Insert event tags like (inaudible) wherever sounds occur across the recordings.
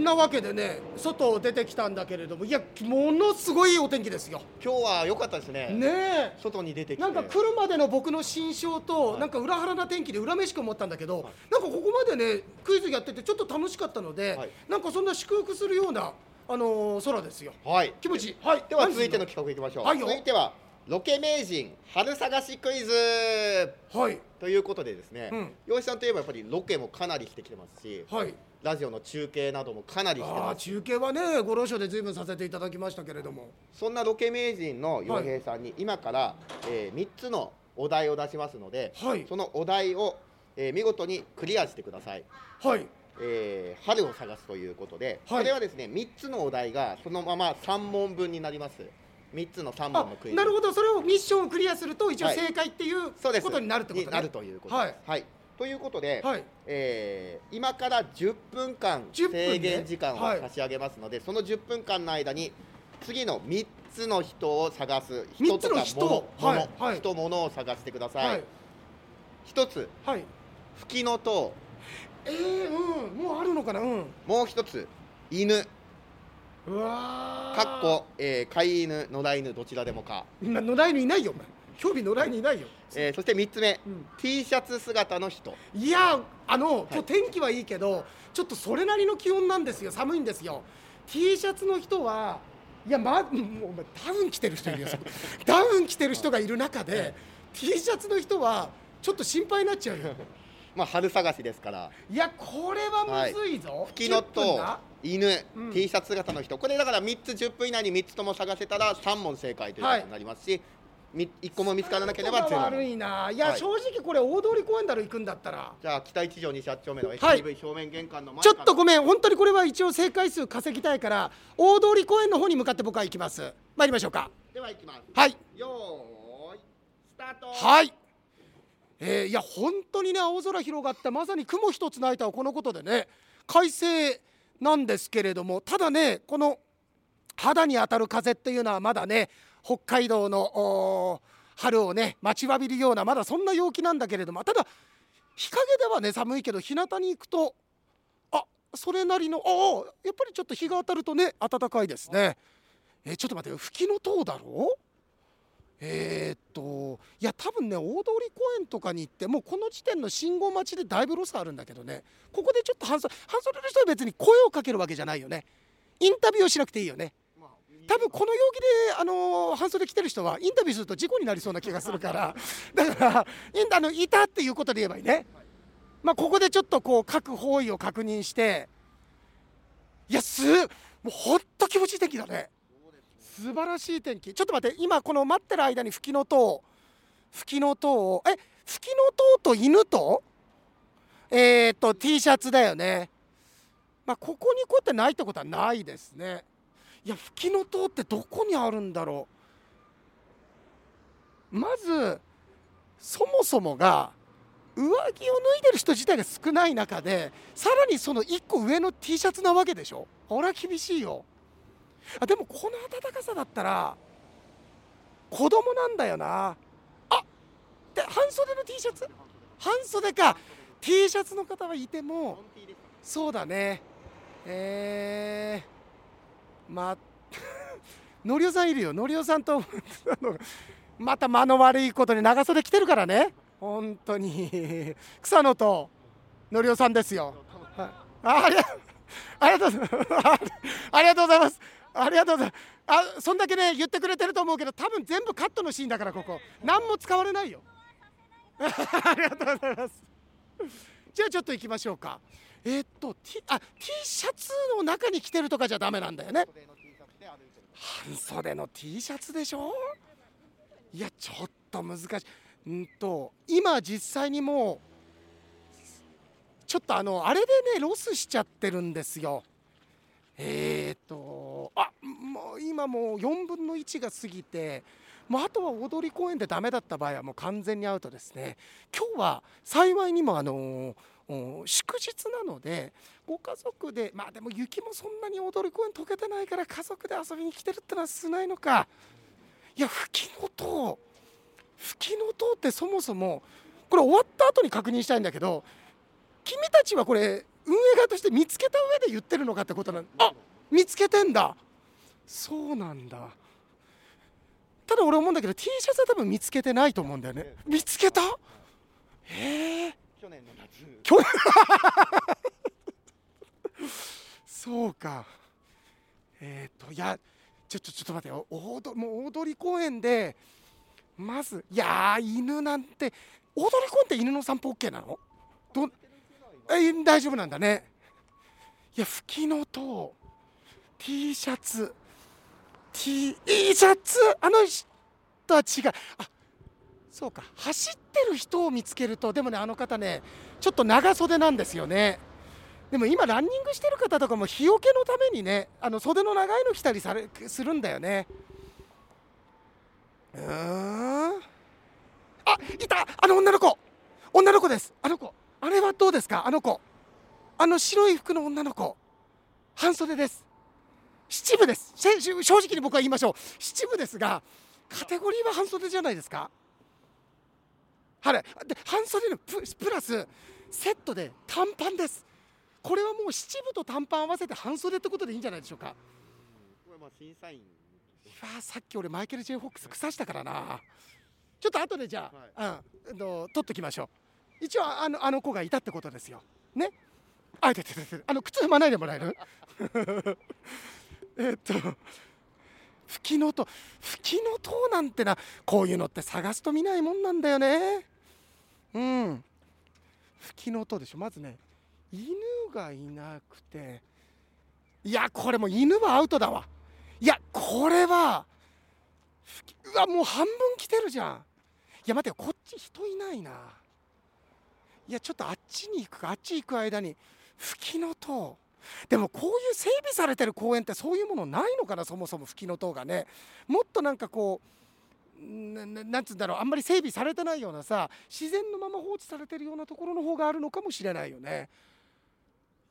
んなわけでね外出てきたんだけれどもいやものすごいお天気ですよ。今日は良かったですね。ねえ。外に出てきて。なんか来るまでの僕の心象と、はい。なんか裏腹な天気で恨めしく思ったんだけど、なんかここまでねクイズやっててちょっと楽しかったので、はい。なんかそんな祝福するようなあのー空ですよ。はい。気持ちいい。はい。では続いての企画いきましょう。はいよ。続いてはロケ名人春探しクイズ。はい。ということでですねうん。洋、一さんといえばやっぱりロケもかなりしてきてますし、はいラジオの中継などもかなりしてます。中継はねご老所で随分させていただきましたけれども。そんなロケ名人の洋平さんに今から、えー、3つのお題を出しますので、はい。そのお題を、えー見事にクリアしてください。はい。えー春を探すということで、はい。これはですね3つのお題がそのまま3問分になります。3つの3あ問のクイズ。なるほど。それをミッションをクリアすると一応はい。正解っていうそうです。ことになるってことね。になるということはい。です、はいということで、はい。えー今から10分間10分ね。制限時間をはい差し上げますので、その10分間の間に次の3つの人を探す人とか人物、はい。は物を探してください、はい。一つはい。吹きの塔。えー、うん。もうあるのかな？うん。もう一つ犬。うわー。かっこ、えー、飼い犬野良犬どちらでもか、な野良犬いないよお前興味野良犬いないよ、えーそして3つ目、うん。T シャツ姿の人。いやあのい。今日天気はいいけどちょっとそれなりの気温なんですよ。寒いんですよ。T シャツの人はいやまもうダウン着てる人いるよ。(laughs) ダウン着てる人がいる中で T シャツの人はちょっと心配になっちゃうよ。(laughs) まあ春探しですから。いやこれはむずいぞ、吹きの10分塔だ。犬、うん。T シャツ姿の人。これだから3つ10分以内に3つとも探せたら3問正解ということになりますし、み1個も見つからなければあなたが0問悪いな。いや、はい。正直これ大通公園だろ行くんだったら。じゃあ北一条西八丁目のはい。HTV 正面玄関の前ちょからっとごめん。本当にこれは一応正解数稼ぎたいから大通公園の方に向かって僕は行きます。参りましょうか。では行きます。はい。よーいスタート。はい。えーいや本当にね青空広がってまさに雲一つないとはこのことでね快晴なんですけれどもただねこの肌に当たる風っていうのはまだね北海道の春をね待ちわびるようなまだそんな陽気なんだけれどもただ日陰ではね寒いけど日向に行くとあそれなりのああやっぱりちょっと日が当たるとね暖かいですね。えーちょっと待って吹きの塔だろ？えーっといや多分ね大通公園とかに行ってもうこの時点の信号待ちでだいぶロスあるんだけどねここでちょっと半袖半袖の人は別に声をかけるわけじゃないよね。インタビューをしなくていいよね。多分この陽気で、あのー半袖着てる人はインタビューすると事故になりそうな気がするから。(laughs) だからあのいたっていうことで言えばいいね、まあ、ここでちょっとこう各方位を確認して。いやすもうほんと気持ちいい天気だね。素晴らしい天気。ちょっと待って今この待ってる間に吹きの塔吹きの塔をえ吹きの塔と犬と？えー、っと T シャツだよね。まあここにこうやってないってことはないですね。いや吹きの塔ってどこにあるんだろう。まずそもそもが上着を脱いでる人自体が少ない中でさらにその1個上の T シャツなわけでしょ。これは厳しいよ。あでもこの暖かさだったら子供なんだよな。あで半袖の T シャツ？半袖か。T シャツの方はいてもそうだね。えー、まのりおさんいるよ。のりおさんと (laughs) また間の悪いことに長袖着てるからね。本当に。(laughs) 草野とのりおさんですよ、はい、あありが (laughs) ありがとうございますありがとうございます。ありがとうございます。あそんだけね言ってくれてると思うけど多分全部カットのシーンだからここ。何も使われないよ。ありがとうございます。じゃあちょっと行きましょうか。えーっと T, あ T シャツの中に着てるとかじゃダメなんだよね。半袖の T シャツでしょ？いやちょっと難しい。んと今実際にもうちょっとあのあれでねロスしちゃってるんですよ。えー、っとあもう今もう4分の1が過ぎてもうあとは踊り公園でダメだった場合はもう完全にアウトですね。今日は幸いにもあのお祝日なのでご家族でまあでも雪もそんなに踊り公園溶けてないから家族で遊びに来てるってのは少ないのか。いや吹きの塔。吹きの塔ってそもそもこれ終わった後に確認したいんだけど君たちはこれ運営側として見つけた上で言ってるのかってことなんあ見つけてんだ。そうなんだ。ただ俺思うんだけど T シャツは多分見つけてないと思うんだよね。見つけた？へえ。去年の夏。去年。(laughs) そうか。えっ、といやちょちょちょっと待ってよ。大もう大通公園でまずいや犬なんて大通公園って犬の散歩 OK なの？どえ大丈夫なんだね。いや吹きのと T シャツ T シャツ？あの人は違う。あそうか。走ってる人を見つけるとでもねあの方ねちょっと長袖なんですよね。でも今ランニングしてる方とかも日よけのためにねあの袖の長いの着たりされするんだよね。うーん。あいた！あの女の子。女の子です。あの子。あれはどうですか？あの子。あの白い服の女の子。半袖です。七分です。正直に僕は言いましょう。七分ですがカテゴリーは半袖じゃないですか？はいで半袖のププラスセットで短パンです。これはもう七分と短パン合わせて半袖ってことでいいんじゃないでしょうか。これまあ審査員。いやさっき俺マイケル・ジェイ・ホックス腐したからな。ちょっと後でじゃあ、うんと取っときましょう。一応あのあの子がいたってことですよ。ね？あいててててあの靴踏まないでもらえる？(laughs) えっと吹きのと吹きの塔なんてな。こういうのって探すと見ないもんなんだよねうん。吹きの塔でしょ。まずね犬がいなくていやこれもう犬はアウトだわ。いやこれはうわもう半分来てるじゃん。いや待てよこっち人いないな。いやちょっとあっちに行くか。あっち行く間に吹きの塔。でもこういう整備されてる公園ってそういうものないのかなそもそも吹きの塔がね。もっとなんかこうなななんつうんだろうあんまり整備されてないようなさ自然のまま放置されてるようなところの方があるのかもしれないよね。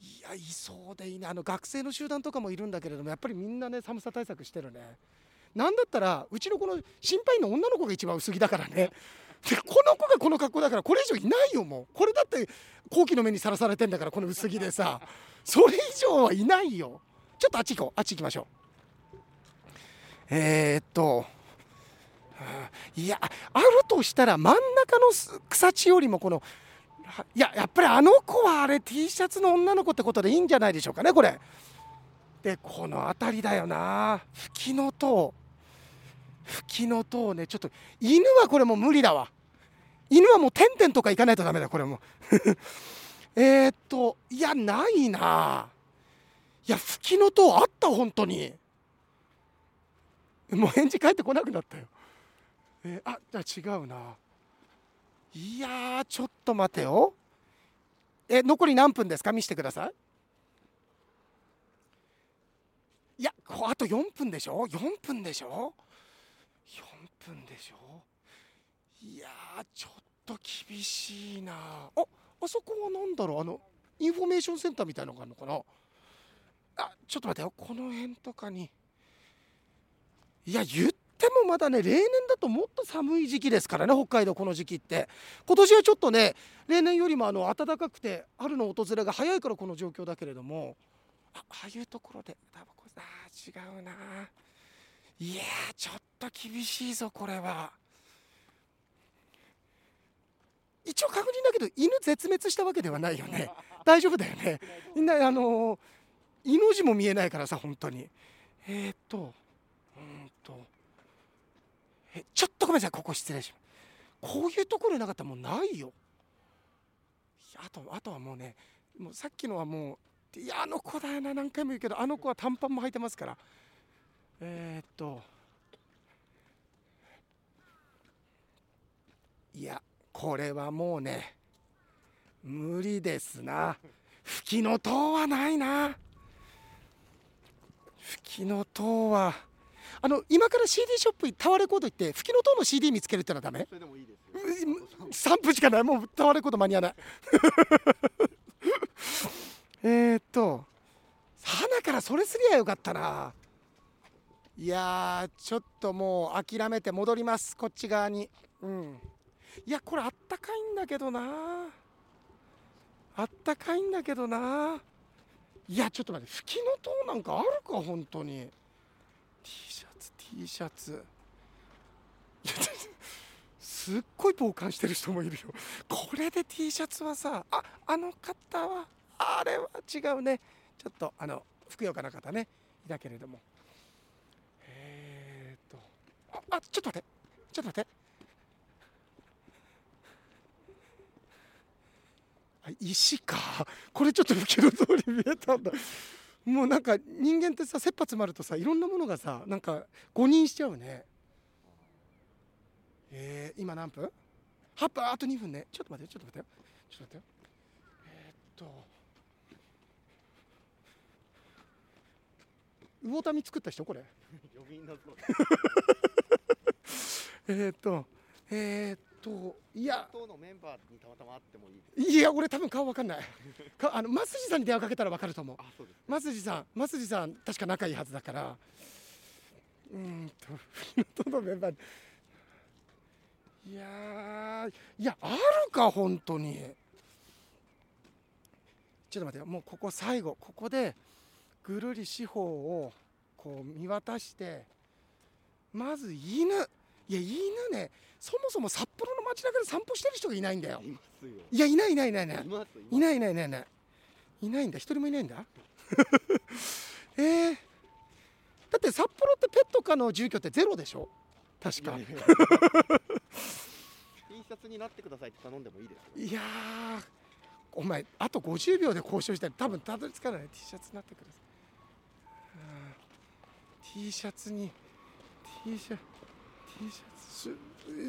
いやいそうでいいね。あの学生の集団とかもいるんだけれどもやっぱりみんなね寒さ対策してるね。なんだったらうちのこの心配の女の子が一番薄着だからね。でこの子がこの格好だからこれ以上いないよもう。これだって好奇の目にさらされてんだからこの薄着でさ。それ以上はいないよ。ちょっとあっち行こう。あっち行きましょう。えー、っといやあるとしたら真ん中の草地よりもこのいややっぱりあの子はあれ T シャツの女の子ってことでいいんじゃないでしょうかねこれ。でこの辺りだよな。吹きの塔。吹きの塔ね。ちょっと犬はこれもう無理だわ。犬はもう点々とか行かないとダメだこれも。(laughs) えっといやないな。いや吹きの塔あった本当に。もう返事返ってこなくなったよ。えーあじゃ違うな。いやちょっと待てよ。え残り何分ですか？見せてください。いやあと4分でしょ？4分でしょ？4分でしょ？いやちょっと厳しいな。ああそこは何だろう？あのインフォメーションセンターみたいのがあるのかな？あちょっと待ってよ。この辺とかに。いや言ってもまだね例年だともっと寒い時期ですからね北海道この時期って。今年はちょっとね例年よりもあの暖かくて春の訪れが早いからこの状況だけれども。あああいうところでタバコあー違うな。いやーちょっと厳しいぞこれは。一応確認だけど犬絶滅したわけではないよね。(laughs) 大丈夫だよね。みんなあのー、命も見えないからさ本当に。えー、っとうんとえちょっとごめんなさい。ここ失礼します。こういうところになかったらもうないよ。あとあとはもうねもうさっきのはもういやあの子だよな。何回も言うけどあの子は短パンも履いてますから。えー、っといやこれはもうね無理ですな。吹きの塔はないな。吹きの塔はあの今から CD ショップタワーレコード行って吹きの塔の CD 見つけるってのはダメ？それでもいいです。よ3分しかない。もうタワーレコード間に合わない。えーっと花からそれすりゃよかったな。いやーちょっともう諦めて戻ります。こっち側に。うん。いやこれあったかいんだけどな。あったかいんだけどな。いやちょっと待って吹きの塔なんかあるか本当に。T シャツ T シャツ。すっごい傍観してる人もいるよ。これで T シャツはさああの方はあれは違うね。ちょっとあのふくよかな方ね。いたけれども。えー、っとああちょっと待って。ちょっと待って。石か。これちょっと吹きの通り見えたんだ。もうなんか人間ってさ切羽詰まるとさいろんなものがさなんか誤認しちゃうね。えー、今何分 ?8 分あと2分ね。ちょっと待ってちょっと待ってよ。ちょっと待ってよ。えー、っと。魚民作った人これ。(laughs) (laughs) えっと。えー、っといや。のメンバーにたまたま会ってもいいいや俺多分顔わかんない。(laughs) かあの増地さんに電話かけたらわかると思う。あそうです増地さん増地さん確か仲いいはずだから。うーんとどのメンバー。にいやーいやあるか本当に。ちょっと待ってよ。もうここ最後。ここでぐるり四方をこう見渡してまず犬いや犬ね。そもそも札幌の街中で散歩してる人がいないんだよ。いますよ。いやいないいないいないいないいないいないいないいないいないんだ。一人もいないんだ。(laughs) えー、だって札幌ってペット可の住居ってゼロでしょ？確か。T シャツになってくださいって頼んでもいいですよ。いやーお前あと50秒で交渉したら多分たどり着かない T シャツになってください。うん T シャツに T シャツす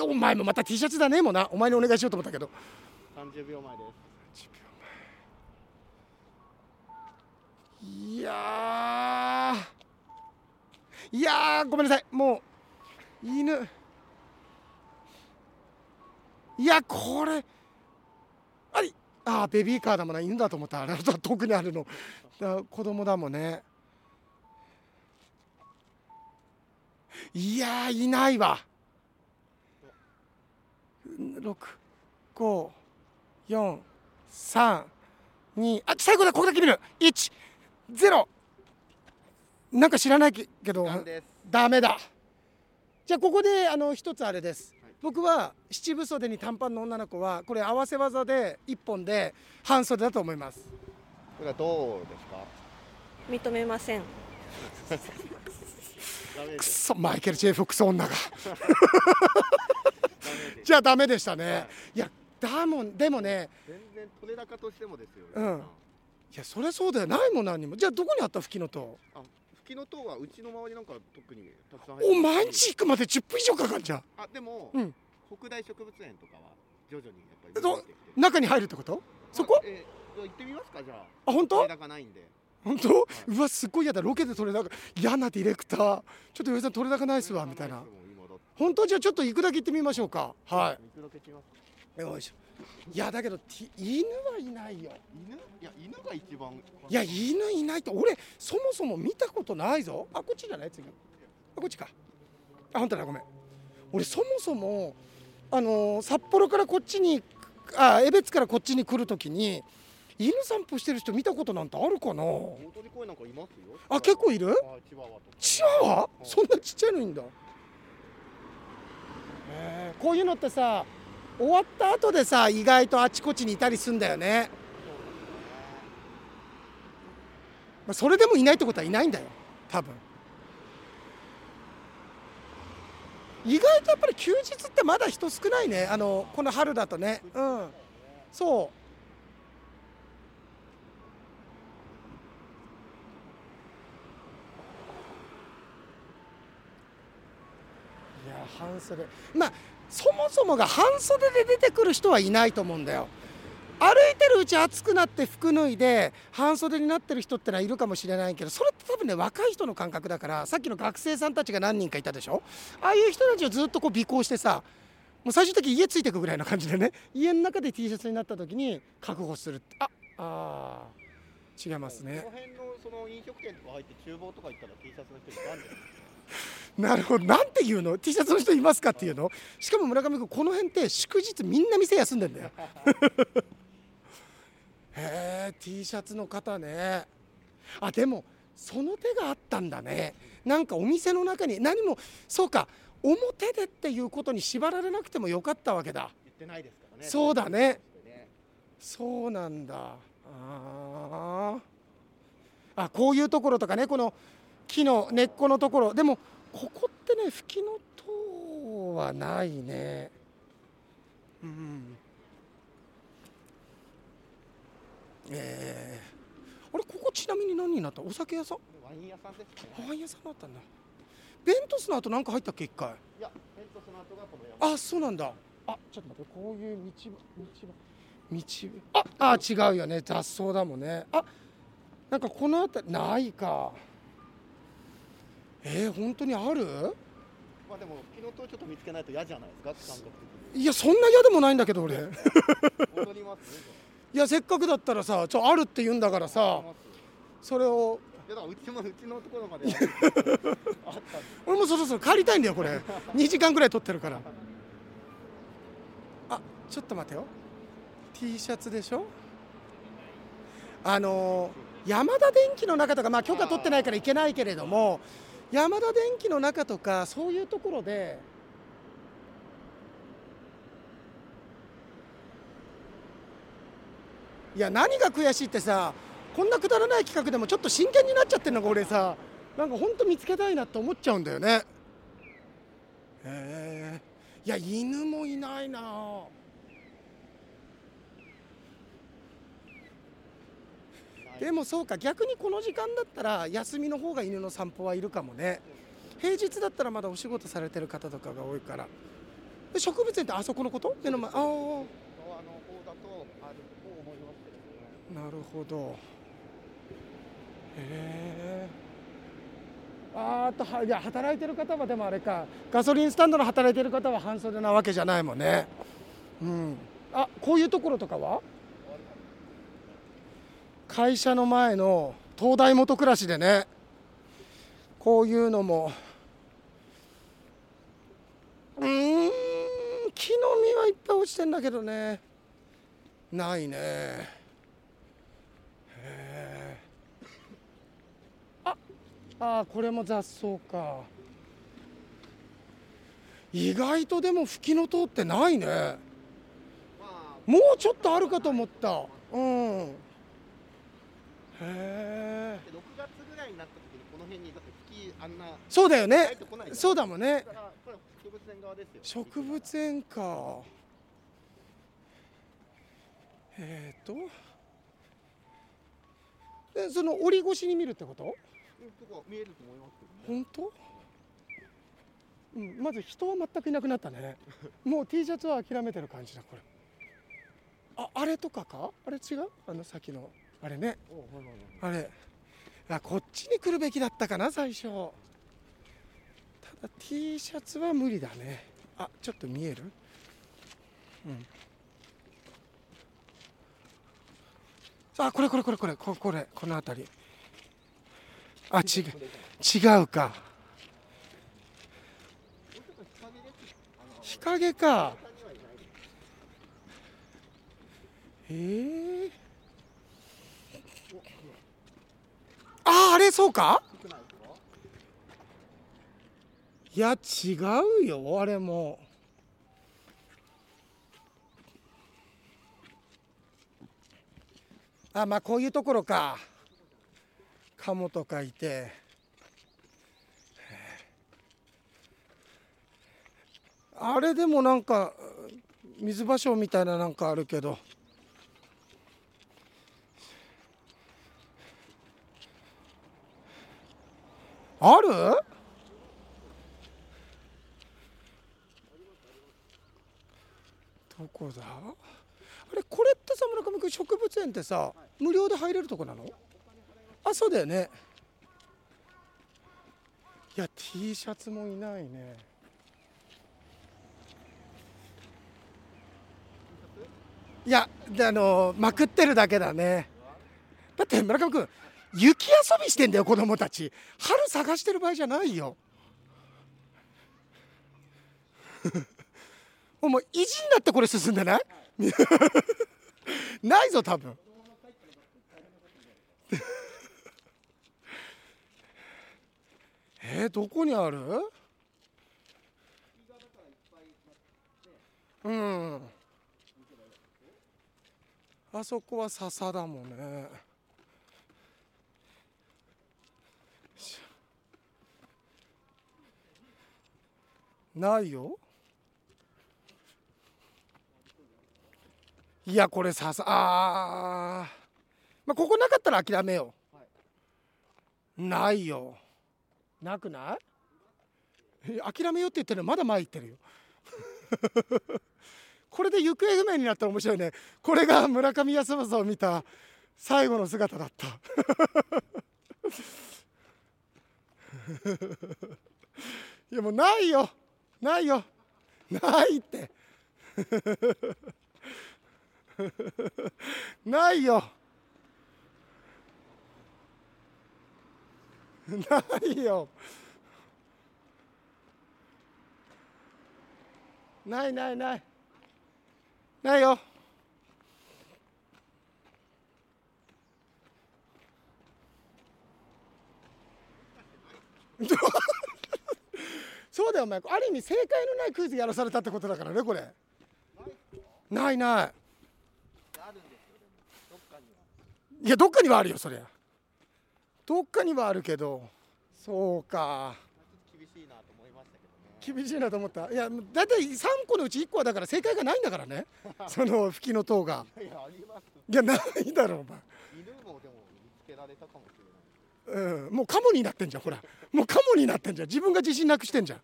お前もまた T シャツだねもうな。お前にお願いしようと思ったけど。30秒前です。いやー。いやーごめんなさい。もう犬。いやこれ。あいあーベビーカーだもんな。犬だと思った。あれだ遠くにあるの。だ子供だもんねいやーいないわ。65432あ最後だここだけ見る。1ゼロ。なんか知らないけどダメだ。じゃあここであの一つあれです、はい僕は七分袖に短パンの女の子はこれ合わせ技で一本で半袖だと思います。これはどうですか？認めませんくそマイケル・ジェイ・フォックス女が。じゃあダメでしたね、、はい。やだもんでもね全然取れ高としてもですよ。うん。いやそりゃそうだよ。ないもん何にも。じゃあどこにあった吹きの塔あ吹きの塔はうちの周りなんか特にたくさん入お毎日行くまで10分以上かかんじゃん。あでも、うん。北大植物園とかは徐々にやっぱり中に入るってこと？そこ？あえー行ってみますかじゃあ。あ本当？取れ高ないんで本当？うわすっごい嫌だ。ロケで撮れ高嫌なディレクター。ちょっと岩井さん撮れ高ないっすわみたいな。本当？じゃあちょっと行くだけ行ってみましょうか。はい。よいしょ。いやだけど犬はいないよ。犬？いや犬が一番。いや犬いないと俺そもそも見たことないぞ。あこっちじゃない？次。あこっちか。あ本当だごめん。俺そもそもあのー札幌からこっちにあ江別からこっちに来るときに犬散歩してる人見たことなんてあるかな？大鳥公園なんかいますよ。あ結構いる？あチワワとか。チワワ？うん。そんなちっちゃいのいいんだ。へえこういうのってさ終わった後でさ意外とあちこちにいたりすんだよね、まあ、それでもいないってことはいないんだよ。多分。意外とやっぱり休日ってまだ人少ないね。あのこの春だとね。うん。そういや半袖。まあそもそもが半袖で出てくる人はいないと思うんだよ。歩いてるうち暑くなって服脱いで半袖になってる人ってのはいるかもしれないけどそれって多分ね若い人の感覚だからさっきの学生さんたちが何人かいたでしょ？ああいう人たちをずっとこう尾行してさもう最終的に家ついてくぐらいな感じでね家の中で T シャツになった時に覚悟するっああ違いますね。この辺のその飲食店とか入って厨房とか行ったら T シャツの人いたんじゃないですか？なるほど。なんて言うの？T シャツの人いますかっていうの？しかも村上君この辺って祝日みんな店休んでんだよ。(laughs) へえ T シャツの方ね。あでもその手があったんだね。なんかお店の中に何もそうか表でっていうことに縛られなくてもよかったわけだ。言ってないですからね。そうだね。ね。そうなんだ。あー。あこういうところとかねこの木の根っこのところ。でもここってね吹きの塔はないね。うんえー、あれここちなみに何になった？お酒屋さん？ワイン屋さんですね。ワイン屋さんだったんだ。ベントスの後なんか入ったっけ？一回。いやペントスの後がこの山。あそうなんだ。あちょっと待ってこういう道場道場ああ違うよね。雑草だもんね。あなんかこの辺りないかえー、本当にある？まあでも昨日とちょっと見つけないと嫌じゃないですか感覚いやそんな嫌でもないんだけど俺。い的に戻りますね (laughs) やせっかくだったらさちょあるって言うんだからさそれを。いやだからうちもうちのところまで (laughs) 俺もそろそろ帰りたいんだよこれ。2時間ぐらい撮ってるから。あちょっと待てよ。T シャツでしょ？あのー山田電機の中とかまあ許可取ってないからいけないけれども山田電機の中とかそういうところでいや何が悔しいってさこんなくだらない企画でもちょっと真剣になっちゃってるのが俺さ。なんか本当見つけたいなって思っちゃうんだよね。へえ。いや犬もいないな。でもそうか逆にこの時間だったら休みの方が犬の散歩はいるかもね。平日だったらまだお仕事されてる方とかが多いから。植物園ってあそこのこと？目の前。あああの方だとあなるほどへえあーあとはいや働いてる方はでもあれかガソリンスタンドの働いてる方は半袖なわけじゃないもんねうんあこういうところとかは会社の前の東大元暮らしでねこういうのもうん木の実はいっぱい落ちてんだけどね。ないね。へえああこれも雑草か。意外とでも吹きの塔ってないね。もうちょっとあるかと思った。うん。へえで6月ぐらいになった時にこの辺にだって吹きあんなそうだよ入ねそうだもんね。植物園側ですよ。植物園か。えっ、ー、と。でその折り越しに見るってこと？見えると思いますけどね。本当？うん、まず人は全くいなくなったね。(laughs) もう T シャツは諦めてる感じだこれ。ああれとかか？あれ違う？あの先のあれね。あれ。あこっちに来るべきだったかな最初。ただ T シャツは無理だね。あちょっと見える？うん。あこれこれこれこれ。ここれ。この辺り。あ違う違うか。日陰か。え。ー、あああれそうか？いや違うよあれも。あまあこういうところか。カモとかいて。あれでもなんか水芭蕉みたいななんかあるけど。ある？どこだ？あれこれってさ村上君植物園ってさ無料で入れるとこなの？あそうだよね。いや T シャツもいないね。いやであのまくってるだけだね。だって村上君雪遊びしてんだよ子供たち。春探してる場合じゃないよ。(laughs) お前意地になってこれ進んでない？(laughs) ないぞ多分。(laughs) えー、どこにある？うん。あそこは笹だもんね。ないよ。いやこれ笹あーまあここなかったら諦めよう、ないよ。なくない？え諦めようって言ってるのまだ前行ってるよ。(laughs) これで行方不明になったら面白いね。これが村上康政を見た最後の姿だった。(laughs) いやもうないよないよ。ないって。(laughs) ないよ。ないよ。ないないない。ないよ。そう？だよお前ある意味正解のないクイズやらされたってことだからねこれ。ないない。いやどっかにはあるよそりゃ。どっかにはあるけど。そうか。厳しいなと思いましたけどね。厳しいなと思った。いやだいたい3個のうち1個はだから正解がないんだからね。(laughs) その吹きの塔が。いやありますいやないだろお前。犬もでも見つけられたかもしれないうん、もうカモになってんじゃんほら。もうカモになってんじゃん。自分が自信なくしてんじゃん。